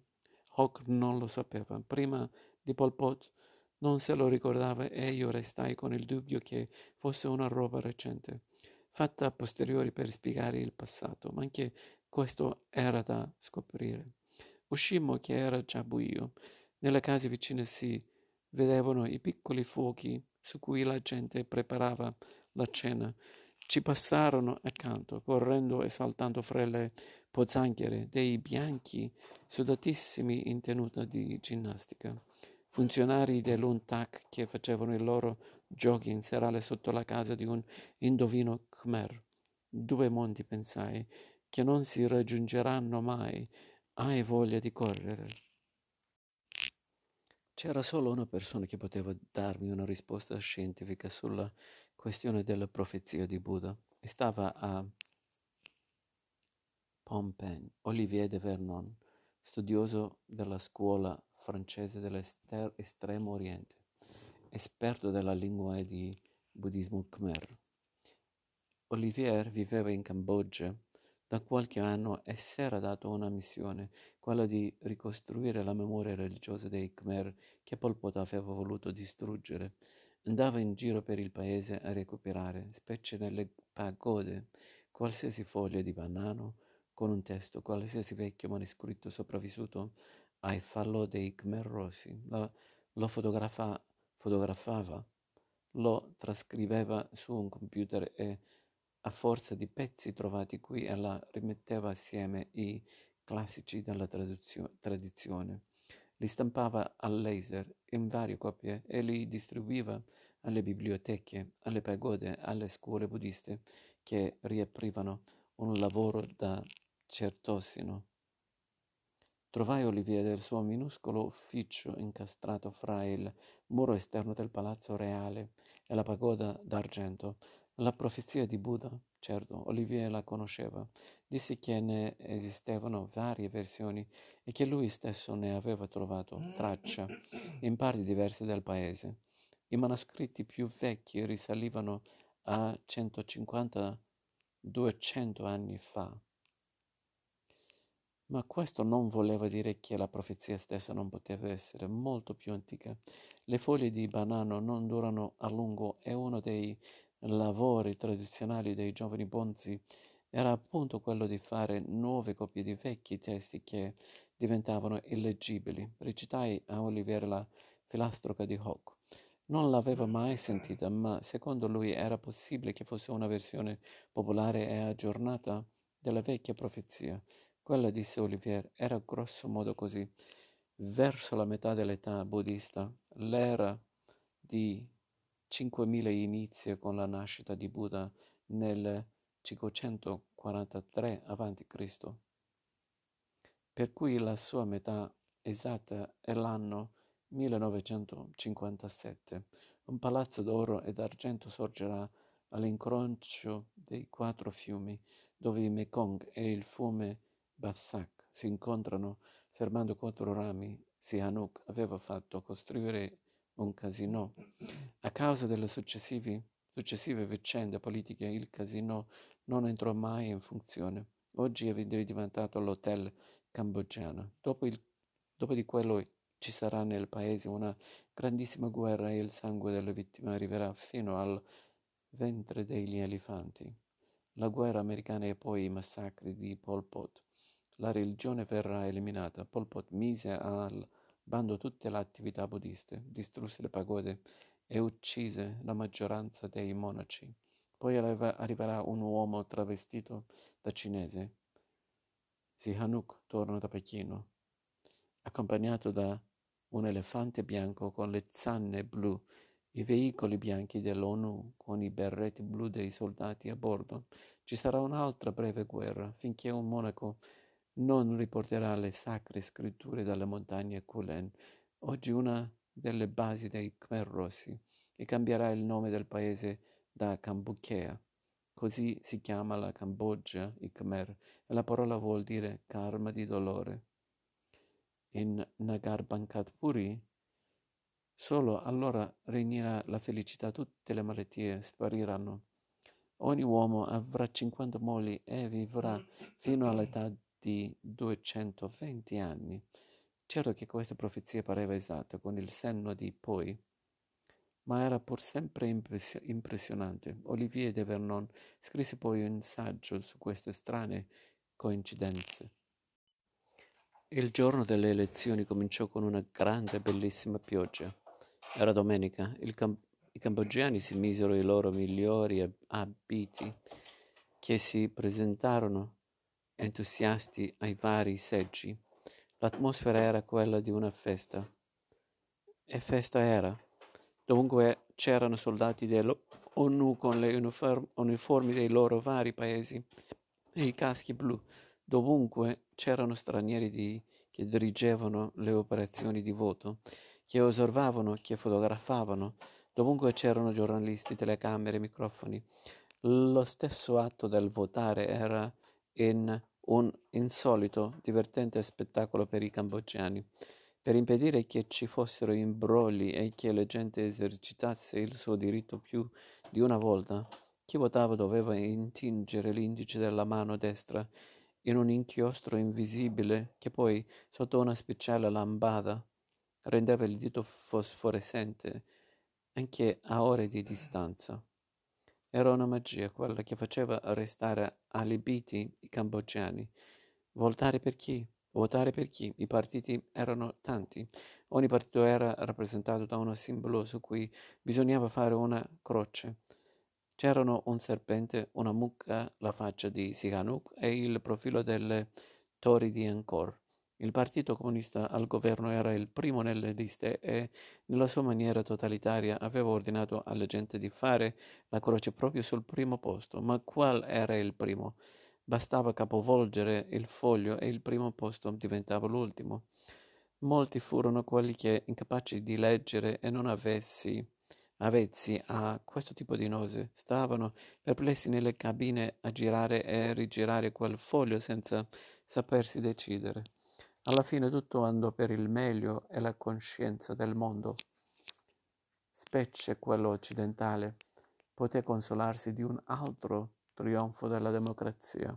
Hawk non lo sapeva. Prima di Pol Pot non se lo ricordava e io restai con il dubbio che fosse una roba recente fatta a posteriori per spiegare il passato, ma anche questo era da scoprire. Uscimmo che era già buio. Nelle case vicine si vedevano i piccoli fuochi su cui la gente preparava la cena. Ci passarono accanto, correndo e saltando fra le pozzanghere, dei bianchi sudatissimi in tenuta di ginnastica. Funzionari dell'UNTAC che facevano il loro jogging serale sotto la casa di un indovino Khmer. Due mondi, pensai, che non si raggiungeranno mai. Hai voglia di correre. C'era solo una persona che poteva darmi una risposta scientifica sulla questione della profezia di Buddha e stava a Phnom Olivier de Vernon, studioso della scuola francese dell'estremo oriente esperto della lingua e di buddismo khmer. Olivier viveva in Cambogia da qualche anno e si era dato una missione, quella di ricostruire la memoria religiosa dei Khmer che Pol Pot aveva voluto distruggere. Andava in giro per il paese a recuperare, specie nelle pagode, qualsiasi foglia di banano con un testo, qualsiasi vecchio manoscritto sopravvissuto ai fallo dei Khmer Rossi. Lo, lo fotografa, fotografava, lo trascriveva su un computer e a forza di pezzi trovati qui ella rimetteva assieme i classici della tradizione. Li stampava al laser in varie copie e li distribuiva alle biblioteche, alle pagode, alle scuole buddiste che riaprivano un lavoro da certosino. Trovai Olivier del suo minuscolo ufficio incastrato fra il muro esterno del palazzo reale e la pagoda d'argento. La profezia di Buddha, certo, Olivier la conosceva, disse che ne esistevano varie versioni e che lui stesso ne aveva trovato traccia in parti diverse del paese. I manoscritti più vecchi risalivano a 150-200 anni fa. Ma questo non voleva dire che la profezia stessa non poteva essere molto più antica. Le foglie di banano non durano a lungo e uno dei lavori tradizionali dei giovani bonzi era appunto quello di fare nuove copie di vecchi testi che diventavano illeggibili. Recitai a Olivier la filastroca di Hawk. Non l'aveva mai sentita, ma secondo lui era possibile che fosse una versione popolare e aggiornata della vecchia profezia. Quella, disse Olivier, era grosso modo così. Verso la metà dell'età buddista, l'era di 5.000 inizia con la nascita di Buddha nel 543 a.C., per cui la sua metà esatta è l'anno 1957. Un palazzo d'oro e d'argento sorgerà all'incrocio dei quattro fiumi, dove il Mekong e il fiume Bassak si incontrano, fermando quattro rami. Sihanouk aveva fatto costruire un casino. A causa delle successive vicende politiche, il casino non entrò mai in funzione. Oggi è diventato l'hotel cambogiano. Dopo, il, dopo di quello ci sarà nel paese una grandissima guerra e il sangue delle vittime arriverà fino al ventre degli elefanti. La guerra americana e poi i massacri di Pol Pot. La religione verrà eliminata. Pol Pot mise al bando tutte le attività buddiste, distrusse le pagode e uccise la maggioranza dei monaci. Poi arriverà un uomo travestito da cinese. Sihanouk torna da Pechino, accompagnato da un elefante bianco con le zanne blu, i veicoli bianchi dell'ONU con i berretti blu dei soldati a bordo. Ci sarà un'altra breve guerra finché un monaco non riporterà le sacre scritture dalle montagne Kulen, oggi una delle basi dei Khmer Rossi, e cambierà il nome del paese da Kambuchea. Così si chiama la Cambogia, i Khmer, e la parola vuol dire karma di dolore. In Nagar Bankat Puri solo allora regnerà la felicità, tutte le malattie spariranno. Ogni uomo avrà 50 moli e vivrà fino all'età di 220 anni. Certo che questa profezia pareva esatta, con il senno di poi ma era pur sempre impressionante. Olivier de Vernon scrisse poi un saggio su queste strane coincidenze. Il giorno delle elezioni cominciò con una grande e bellissima pioggia. Era domenica. Cam- I cambogiani si misero i loro migliori abiti, che si presentarono entusiasti ai vari seggi. L'atmosfera era quella di una festa. E festa era. Dovunque c'erano soldati dell'ONU con le uniformi dei loro vari paesi e i caschi blu. Dovunque c'erano stranieri di, che dirigevano le operazioni di voto, che osservavano, che fotografavano. Dovunque c'erano giornalisti, telecamere, microfoni. Lo stesso atto del votare era in un insolito, divertente spettacolo per i cambogiani per impedire che ci fossero imbrogli e che la gente esercitasse il suo diritto più di una volta, chi votava doveva intingere l'indice della mano destra in un inchiostro invisibile che poi, sotto una speciale lampada, rendeva il dito fosforescente anche a ore di distanza. Era una magia quella che faceva restare allibiti i cambogiani. Votare per chi? Votare per chi? I partiti erano tanti. Ogni partito era rappresentato da uno simbolo su cui bisognava fare una croce. C'erano un serpente, una mucca, la faccia di Sihanouk e il profilo delle torri di Angkor. Il Partito Comunista al governo era il primo nelle liste e, nella sua maniera totalitaria, aveva ordinato alla gente di fare la croce proprio sul primo posto. Ma qual era il primo? Bastava capovolgere il foglio e il primo posto diventava l'ultimo. Molti furono quelli che, incapaci di leggere e non avessi, avvezzi a questo tipo di nose, stavano perplessi nelle cabine a girare e rigirare quel foglio senza sapersi decidere. Alla fine tutto andò per il meglio e la coscienza del mondo, specie quello occidentale, poté consolarsi di un altro trionfo della democrazia.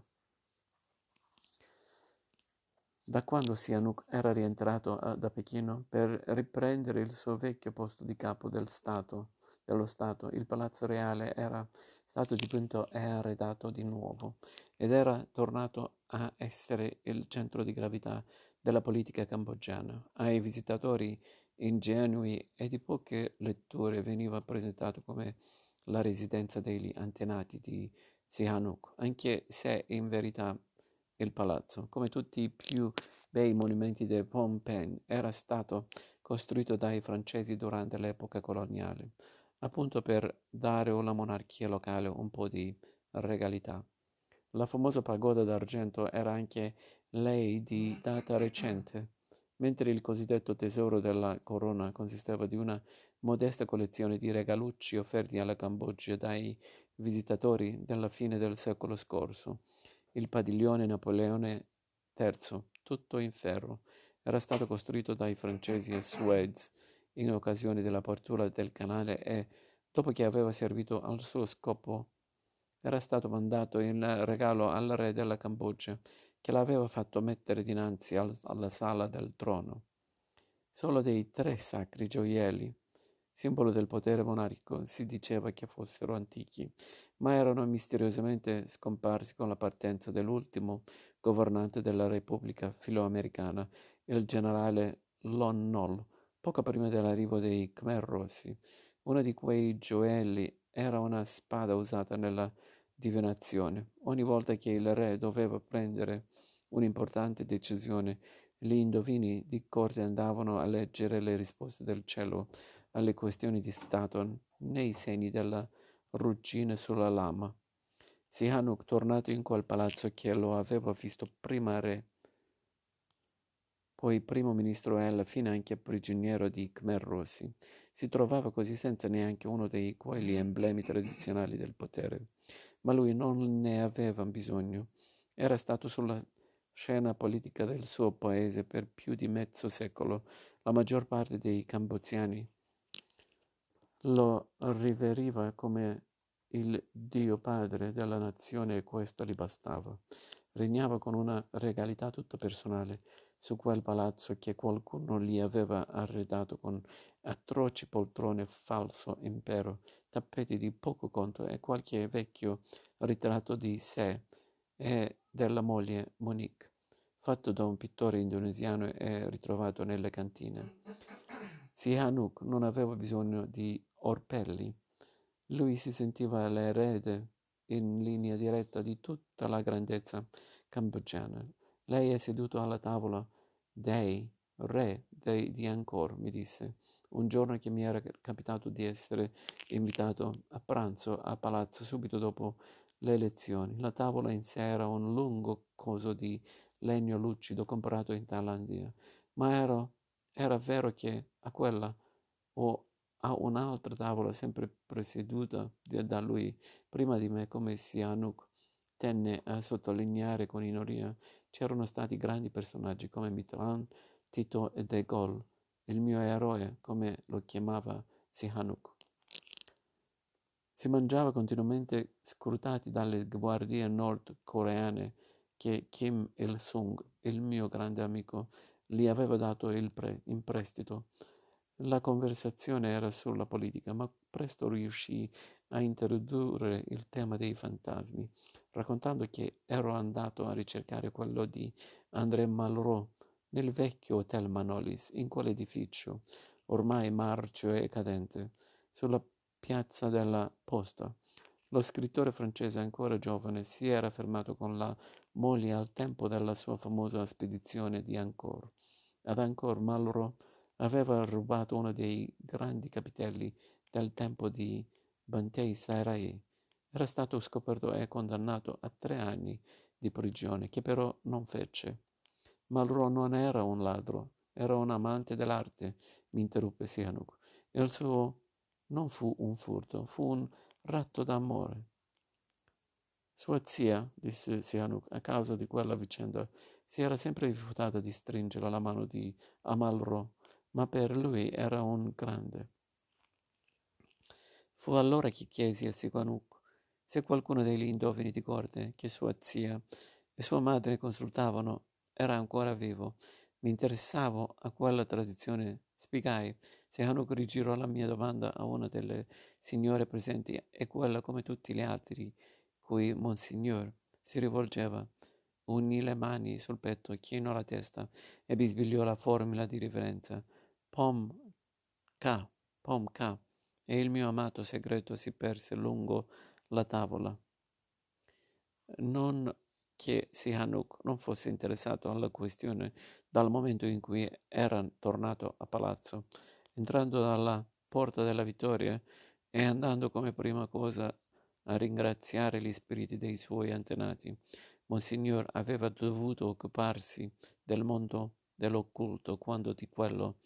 Da quando Sihanouk era rientrato a, da Pechino per riprendere il suo vecchio posto di capo del Stato, dello Stato, il palazzo reale era stato dipinto e arredato di nuovo ed era tornato a essere il centro di gravità della politica cambogiana. Ai visitatori ingenui e di poche letture veniva presentato come la residenza degli antenati di Sihanouk, anche se in verità il palazzo, come tutti i più bei monumenti di Phnom Penh, era stato costruito dai francesi durante l'epoca coloniale, appunto per dare alla monarchia locale un po' di regalità. La famosa pagoda d'argento era anche lei di data recente, mentre il cosiddetto tesoro della corona consisteva di una modesta collezione di regalucci offerti alla Cambogia dai visitatori della fine del secolo scorso. Il padiglione Napoleone III, tutto in ferro, era stato costruito dai francesi a Suez in occasione dell'apertura del canale e, dopo che aveva servito al suo scopo, era stato mandato in regalo al re della Cambogia che l'aveva fatto mettere dinanzi al, alla sala del trono. Solo dei tre sacri gioielli, simbolo del potere monarchico, si diceva che fossero antichi, ma erano misteriosamente scomparsi con la partenza dell'ultimo governante della Repubblica filoamericana, il generale Lon Nol, poco prima dell'arrivo dei Khmer Rossi. Uno di quei gioielli era una spada usata nella divinazione. Ogni volta che il re doveva prendere un'importante decisione, gli indovini di corte andavano a leggere le risposte del cielo alle questioni di Stato nei segni della ruggine sulla lama. Sihanouk, tornato in quel palazzo che lo aveva visto prima re, poi primo ministro e alla fine anche prigioniero di Khmer Rossi, si trovava così senza neanche uno dei quegli emblemi tradizionali del potere ma lui non ne aveva bisogno. Era stato sulla scena politica del suo paese per più di mezzo secolo. La maggior parte dei camboziani lo riveriva come il Dio padre della nazione e questo gli bastava. Regnava con una regalità tutta personale su quel palazzo che qualcuno gli aveva arredato con atroci poltrone falso impero tappeti di poco conto e qualche vecchio ritratto di sé e della moglie Monique, fatto da un pittore indonesiano e ritrovato nelle cantine. Sihanouk non aveva bisogno di orpelli. Lui si sentiva l'erede in linea diretta di tutta la grandezza cambogiana. Lei è seduto alla tavola. Dei re dei, di Angkor, mi disse. Un giorno che mi era capitato di essere invitato a pranzo a palazzo subito dopo le elezioni. La tavola in sé era un lungo coso di legno lucido comprato in Thailandia, ma ero, era vero che a quella o a un'altra tavola sempre presieduta da lui prima di me come Sihanouk tenne a sottolineare con ironia c'erano stati grandi personaggi come Mitterrand, Tito e De Gaulle il mio eroe, come lo chiamava Sihanouk. Si mangiava continuamente scrutati dalle guardie nordcoreane che Kim Il-sung, il mio grande amico, gli aveva dato pre- in prestito. La conversazione era sulla politica, ma presto riuscì a introdurre il tema dei fantasmi, raccontando che ero andato a ricercare quello di André Malraux nel vecchio Hotel Manolis, in quell'edificio, ormai marcio e cadente, sulla piazza della Posta. Lo scrittore francese ancora giovane si era fermato con la moglie al tempo della sua famosa spedizione di Ancor. Ad Ancor Malraux aveva rubato uno dei grandi capitelli del tempo di Bantei Sarai. Era stato scoperto e condannato a tre anni di prigione, che però non fece. Malraux non era un ladro, era un amante dell'arte, mi interruppe Sihanouk. Il suo non fu un furto, fu un ratto d'amore. Sua zia, disse Sihanouk, a causa di quella vicenda, si era sempre rifiutata di stringere la mano di Amalro, ma per lui era un grande. Fu allora che chiesi a Sihanouk se qualcuno degli indovini di corte che sua zia e sua madre consultavano era ancora vivo. Mi interessavo a quella tradizione. Spiegai. Se Hanuk rigirò la mia domanda a una delle signore presenti e quella come tutti gli altri cui Monsignor si rivolgeva. Unì le mani sul petto, chinò la testa e bisbigliò la formula di riverenza. Pom K, Pom K. E il mio amato segreto si perse lungo la tavola. Non che Sihanouk non fosse interessato alla questione dal momento in cui era tornato a palazzo, entrando dalla porta della vittoria e andando come prima cosa a ringraziare gli spiriti dei suoi antenati. Monsignor aveva dovuto occuparsi del mondo dell'occulto quando di quello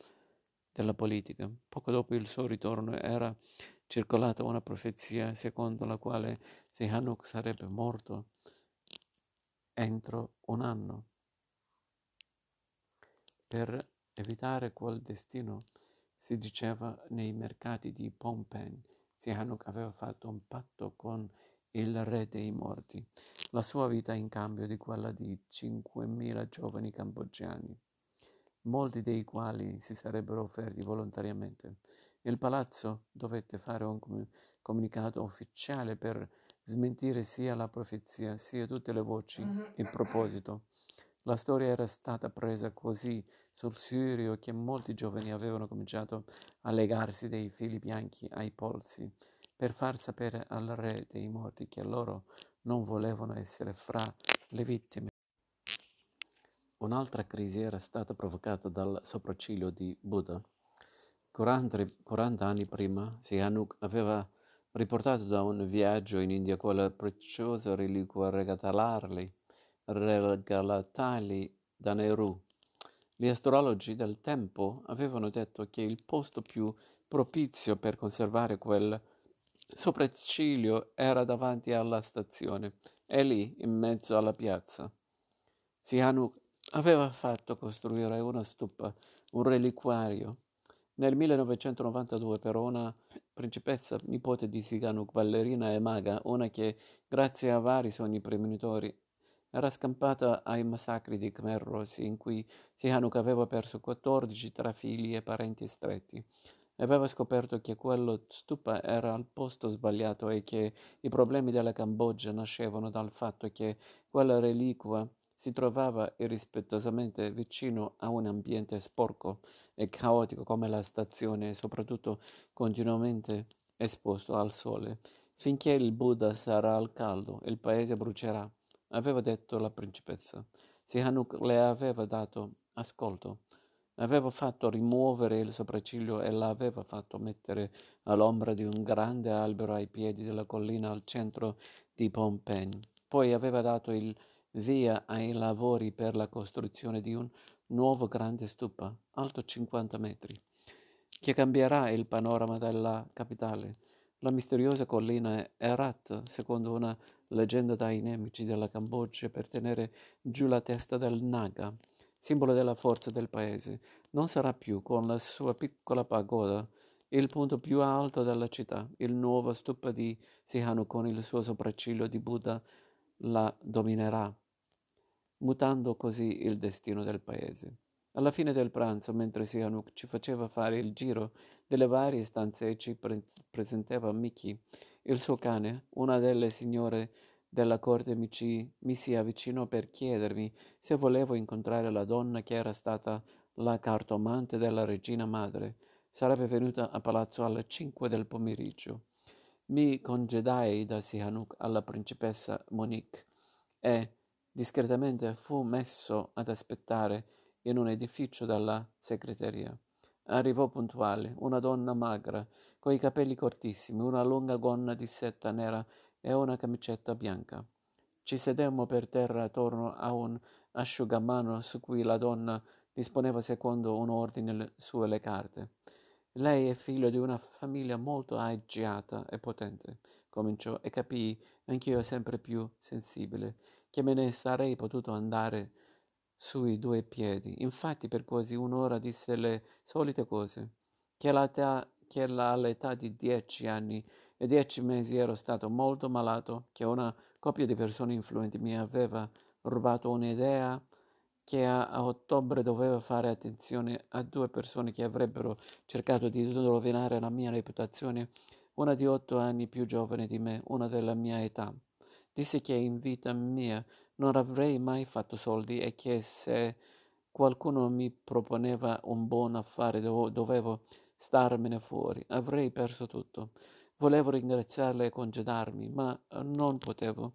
della politica. Poco dopo il suo ritorno era circolata una profezia secondo la quale Sihanouk sarebbe morto entro un anno. Per evitare quel destino, si diceva nei mercati di Phnom Penh, Sihanouk aveva fatto un patto con il re dei morti, la sua vita in cambio di quella di 5.000 giovani cambogiani, molti dei quali si sarebbero offerti volontariamente. Il palazzo dovette fare un comunicato ufficiale per smentire sia la profezia sia tutte le voci mm-hmm. in proposito. La storia era stata presa così sul serio che molti giovani avevano cominciato a legarsi dei fili bianchi ai polsi per far sapere al re dei morti che loro non volevano essere fra le vittime. Un'altra crisi era stata provocata dal sopracciglio di Buddha. 40, 40 anni prima, Sihanouk aveva riportato da un viaggio in India quella preziosa reliquia regalatagli da Nehru. Gli astrologi del tempo avevano detto che il posto più propizio per conservare quel sopracciglio era davanti alla stazione e lì, in mezzo alla piazza. Sihanouk aveva fatto costruire una stupa, un reliquario. Nel 1992 però una principessa nipote di Sihanouk, ballerina e maga, una che, grazie a vari sogni premonitori, era scampata ai massacri di Khmer Rossi, in cui Sihanouk aveva perso 14 tra figli e parenti stretti. Aveva scoperto che quello stupa era al posto sbagliato e che i problemi della Cambogia nascevano dal fatto che quella reliquia si trovava irrispettosamente vicino a un ambiente sporco e caotico come la stazione e soprattutto continuamente esposto al sole. Finché il Buddha sarà al caldo, il paese brucerà, aveva detto la principessa. Sihanouk le aveva dato ascolto. Aveva fatto rimuovere il sopracciglio e l'aveva fatto mettere all'ombra di un grande albero ai piedi della collina al centro di Phnom Penh. Poi aveva dato il via ai lavori per la costruzione di un nuovo grande stupa, alto 50 metri, che cambierà il panorama della capitale. La misteriosa collina Erat, secondo una leggenda dai nemici della Cambogia, per tenere giù la testa del Naga, simbolo della forza del paese, non sarà più, con la sua piccola pagoda, il punto più alto della città. Il nuovo stupa di Sihano con il suo sopracciglio di Buddha la dominerà mutando così il destino del paese. Alla fine del pranzo, mentre Sihanouk ci faceva fare il giro delle varie stanze e ci pre- presentava Mickey, il suo cane, una delle signore della corte mi, ci, mi si avvicinò per chiedermi se volevo incontrare la donna che era stata la cartomante della regina madre. Sarebbe venuta a palazzo alle cinque del pomeriggio. Mi congedai da Sihanouk alla principessa Monique e discretamente fu messo ad aspettare in un edificio dalla segreteria. Arrivò puntuale, una donna magra, coi capelli cortissimi, una lunga gonna di setta nera e una camicetta bianca. Ci sedemmo per terra attorno a un asciugamano su cui la donna disponeva secondo un ordine sulle carte. Lei è figlio di una famiglia molto agiata e potente, cominciò, e capii, anch'io sempre più sensibile, che me ne sarei potuto andare sui due piedi. Infatti per quasi un'ora disse le solite cose, che, all'età, che all'età di dieci anni e dieci mesi ero stato molto malato, che una coppia di persone influenti mi aveva rubato un'idea che a, a, ottobre doveva fare attenzione a due persone che avrebbero cercato di rovinare la mia reputazione, una di otto anni più giovane di me, una della mia età. Disse che in vita mia non avrei mai fatto soldi e che se qualcuno mi proponeva un buon affare dovevo starmene fuori, avrei perso tutto. Volevo ringraziarle e congedarmi, ma non potevo.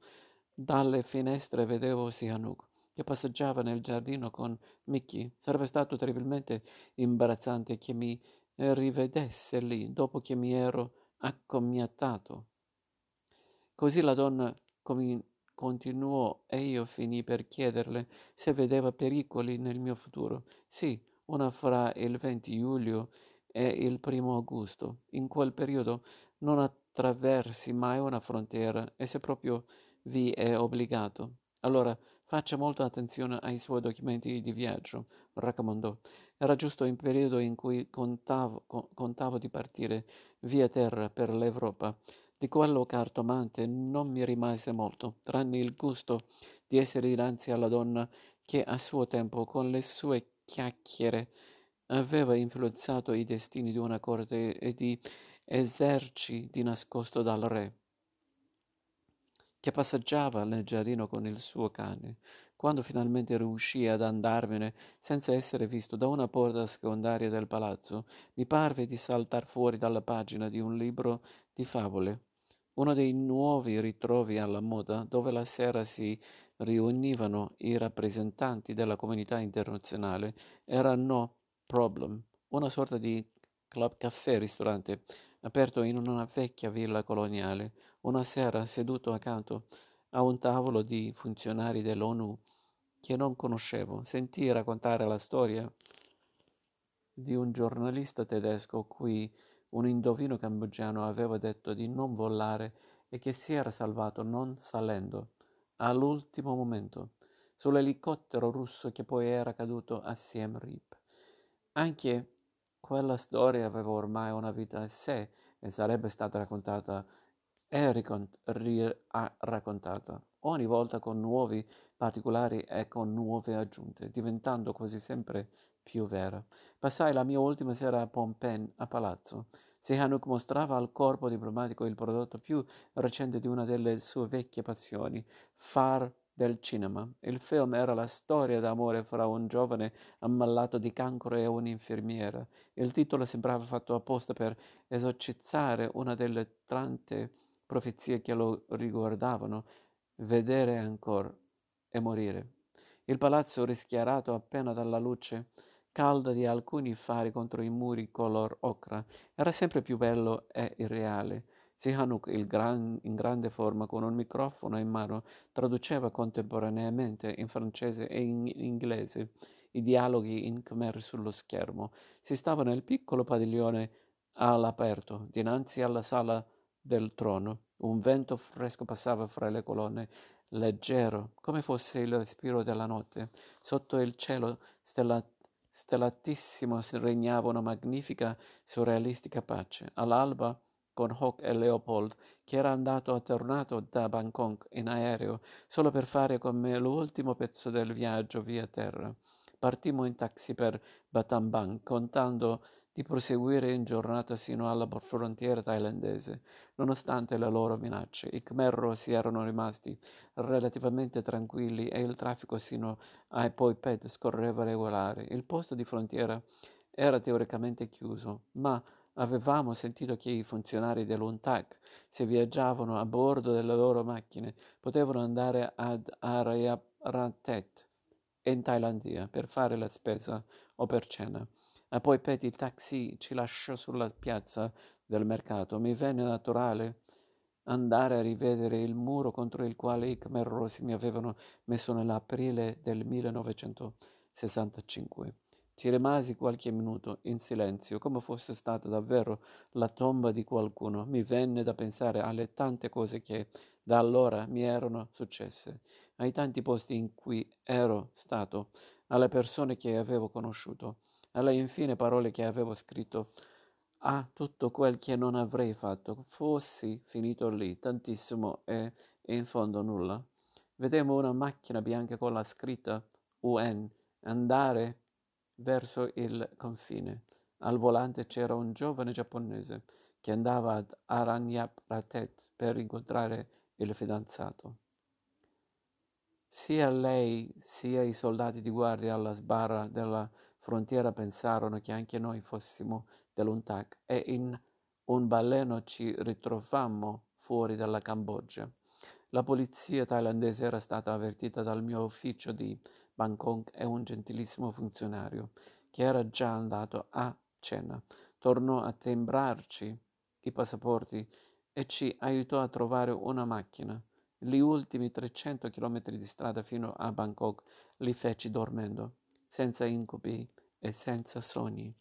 Dalle finestre vedevo Sihanouk che passeggiava nel giardino con Mickey. Sarebbe stato terribilmente imbarazzante che mi rivedesse lì dopo che mi ero accomiatato. Così la donna continuò e io finì per chiederle se vedeva pericoli nel mio futuro. Sì, una fra il 20 luglio e il primo augusto. In quel periodo non attraversi mai una frontiera e se proprio vi è obbligato. Allora faccia molta attenzione ai suoi documenti di viaggio, raccomandò. Era giusto il periodo in cui contavo, contavo di partire via terra per l'Europa di quello cartomante non mi rimase molto, tranne il gusto di essere dinanzi alla donna che a suo tempo con le sue chiacchiere aveva influenzato i destini di una corte e di eserci di nascosto dal re, che passeggiava nel giardino con il suo cane. Quando finalmente riuscì ad andarmene senza essere visto da una porta secondaria del palazzo, mi parve di saltar fuori dalla pagina di un libro di favole uno dei nuovi ritrovi alla moda dove la sera si riunivano i rappresentanti della comunità internazionale era No Problem, una sorta di club caffè ristorante aperto in una vecchia villa coloniale. Una sera, seduto accanto a un tavolo di funzionari dell'ONU che non conoscevo, sentii raccontare la storia di un giornalista tedesco cui un indovino cambogiano aveva detto di non volare e che si era salvato non salendo, all'ultimo momento, sull'elicottero russo che poi era caduto a Siem Reap. Anche quella storia aveva ormai una vita a sé e sarebbe stata raccontata e ricont- ri- raccontata ogni volta con nuovi particolari e con nuove aggiunte, diventando quasi sempre più vera. Passai la mia ultima sera a Pompen, a palazzo. Sihanouk mostrava al corpo diplomatico il prodotto più recente di una delle sue vecchie passioni, far del cinema. Il film era la storia d'amore fra un giovane ammalato di cancro e un'infermiera. Il titolo sembrava fatto apposta per esorcizzare una delle tante profezie che lo riguardavano, vedere ancora e morire. Il palazzo rischiarato appena dalla luce calda di alcuni fari contro i muri color ocra era sempre più bello e irreale. Sihanouk, gran, in grande forma, con un microfono in mano, traduceva contemporaneamente in francese e in inglese i dialoghi in khmer sullo schermo. Si stava nel piccolo padiglione all'aperto, dinanzi alla sala del trono. Un vento fresco passava fra le colonne, leggero, come fosse il respiro della notte. Sotto il cielo stellato stellatissimo regnava una magnifica, surrealistica pace. All'alba, con Hawk e Leopold, che era andato a tornato da Bangkok in aereo solo per fare con me l'ultimo pezzo del viaggio via terra. Partimmo in taxi per Battambang, contando di proseguire in giornata sino alla frontiera thailandese. Nonostante le loro minacce, i Khmer Rossi erano rimasti relativamente tranquilli e il traffico sino ai Poipet scorreva regolare. Il posto di frontiera era teoricamente chiuso, ma avevamo sentito che i funzionari dell'UNTAC, se viaggiavano a bordo delle loro macchine, potevano andare ad Arayapratet in Thailandia per fare la spesa o per cena. E poi Petty taxi ci lasciò sulla piazza del mercato. Mi venne naturale andare a rivedere il muro contro il quale i Khmer Rossi mi avevano messo nell'aprile del 1965. Ci rimasi qualche minuto in silenzio, come fosse stata davvero la tomba di qualcuno. Mi venne da pensare alle tante cose che da allora mi erano successe, ai tanti posti in cui ero stato, alle persone che avevo conosciuto, alle infine parole che avevo scritto, a tutto quel che non avrei fatto, fossi finito lì, tantissimo e in fondo nulla. Vedemmo una macchina bianca con la scritta UN andare verso il confine. Al volante c'era un giovane giapponese che andava ad Aranyapratet per incontrare il fidanzato. Sia lei sia i soldati di guardia alla sbarra della frontiera pensarono che anche noi fossimo dell'UNTAC e in un baleno ci ritrovammo fuori dalla Cambogia. La polizia thailandese era stata avvertita dal mio ufficio di Bangkok e un gentilissimo funzionario, che era già andato a cena, tornò a timbrarci i passaporti e ci aiutò a trovare una macchina. Gli ultimi 300 chilometri di strada fino a Bangkok li feci dormendo, senza incubi e senza sogni.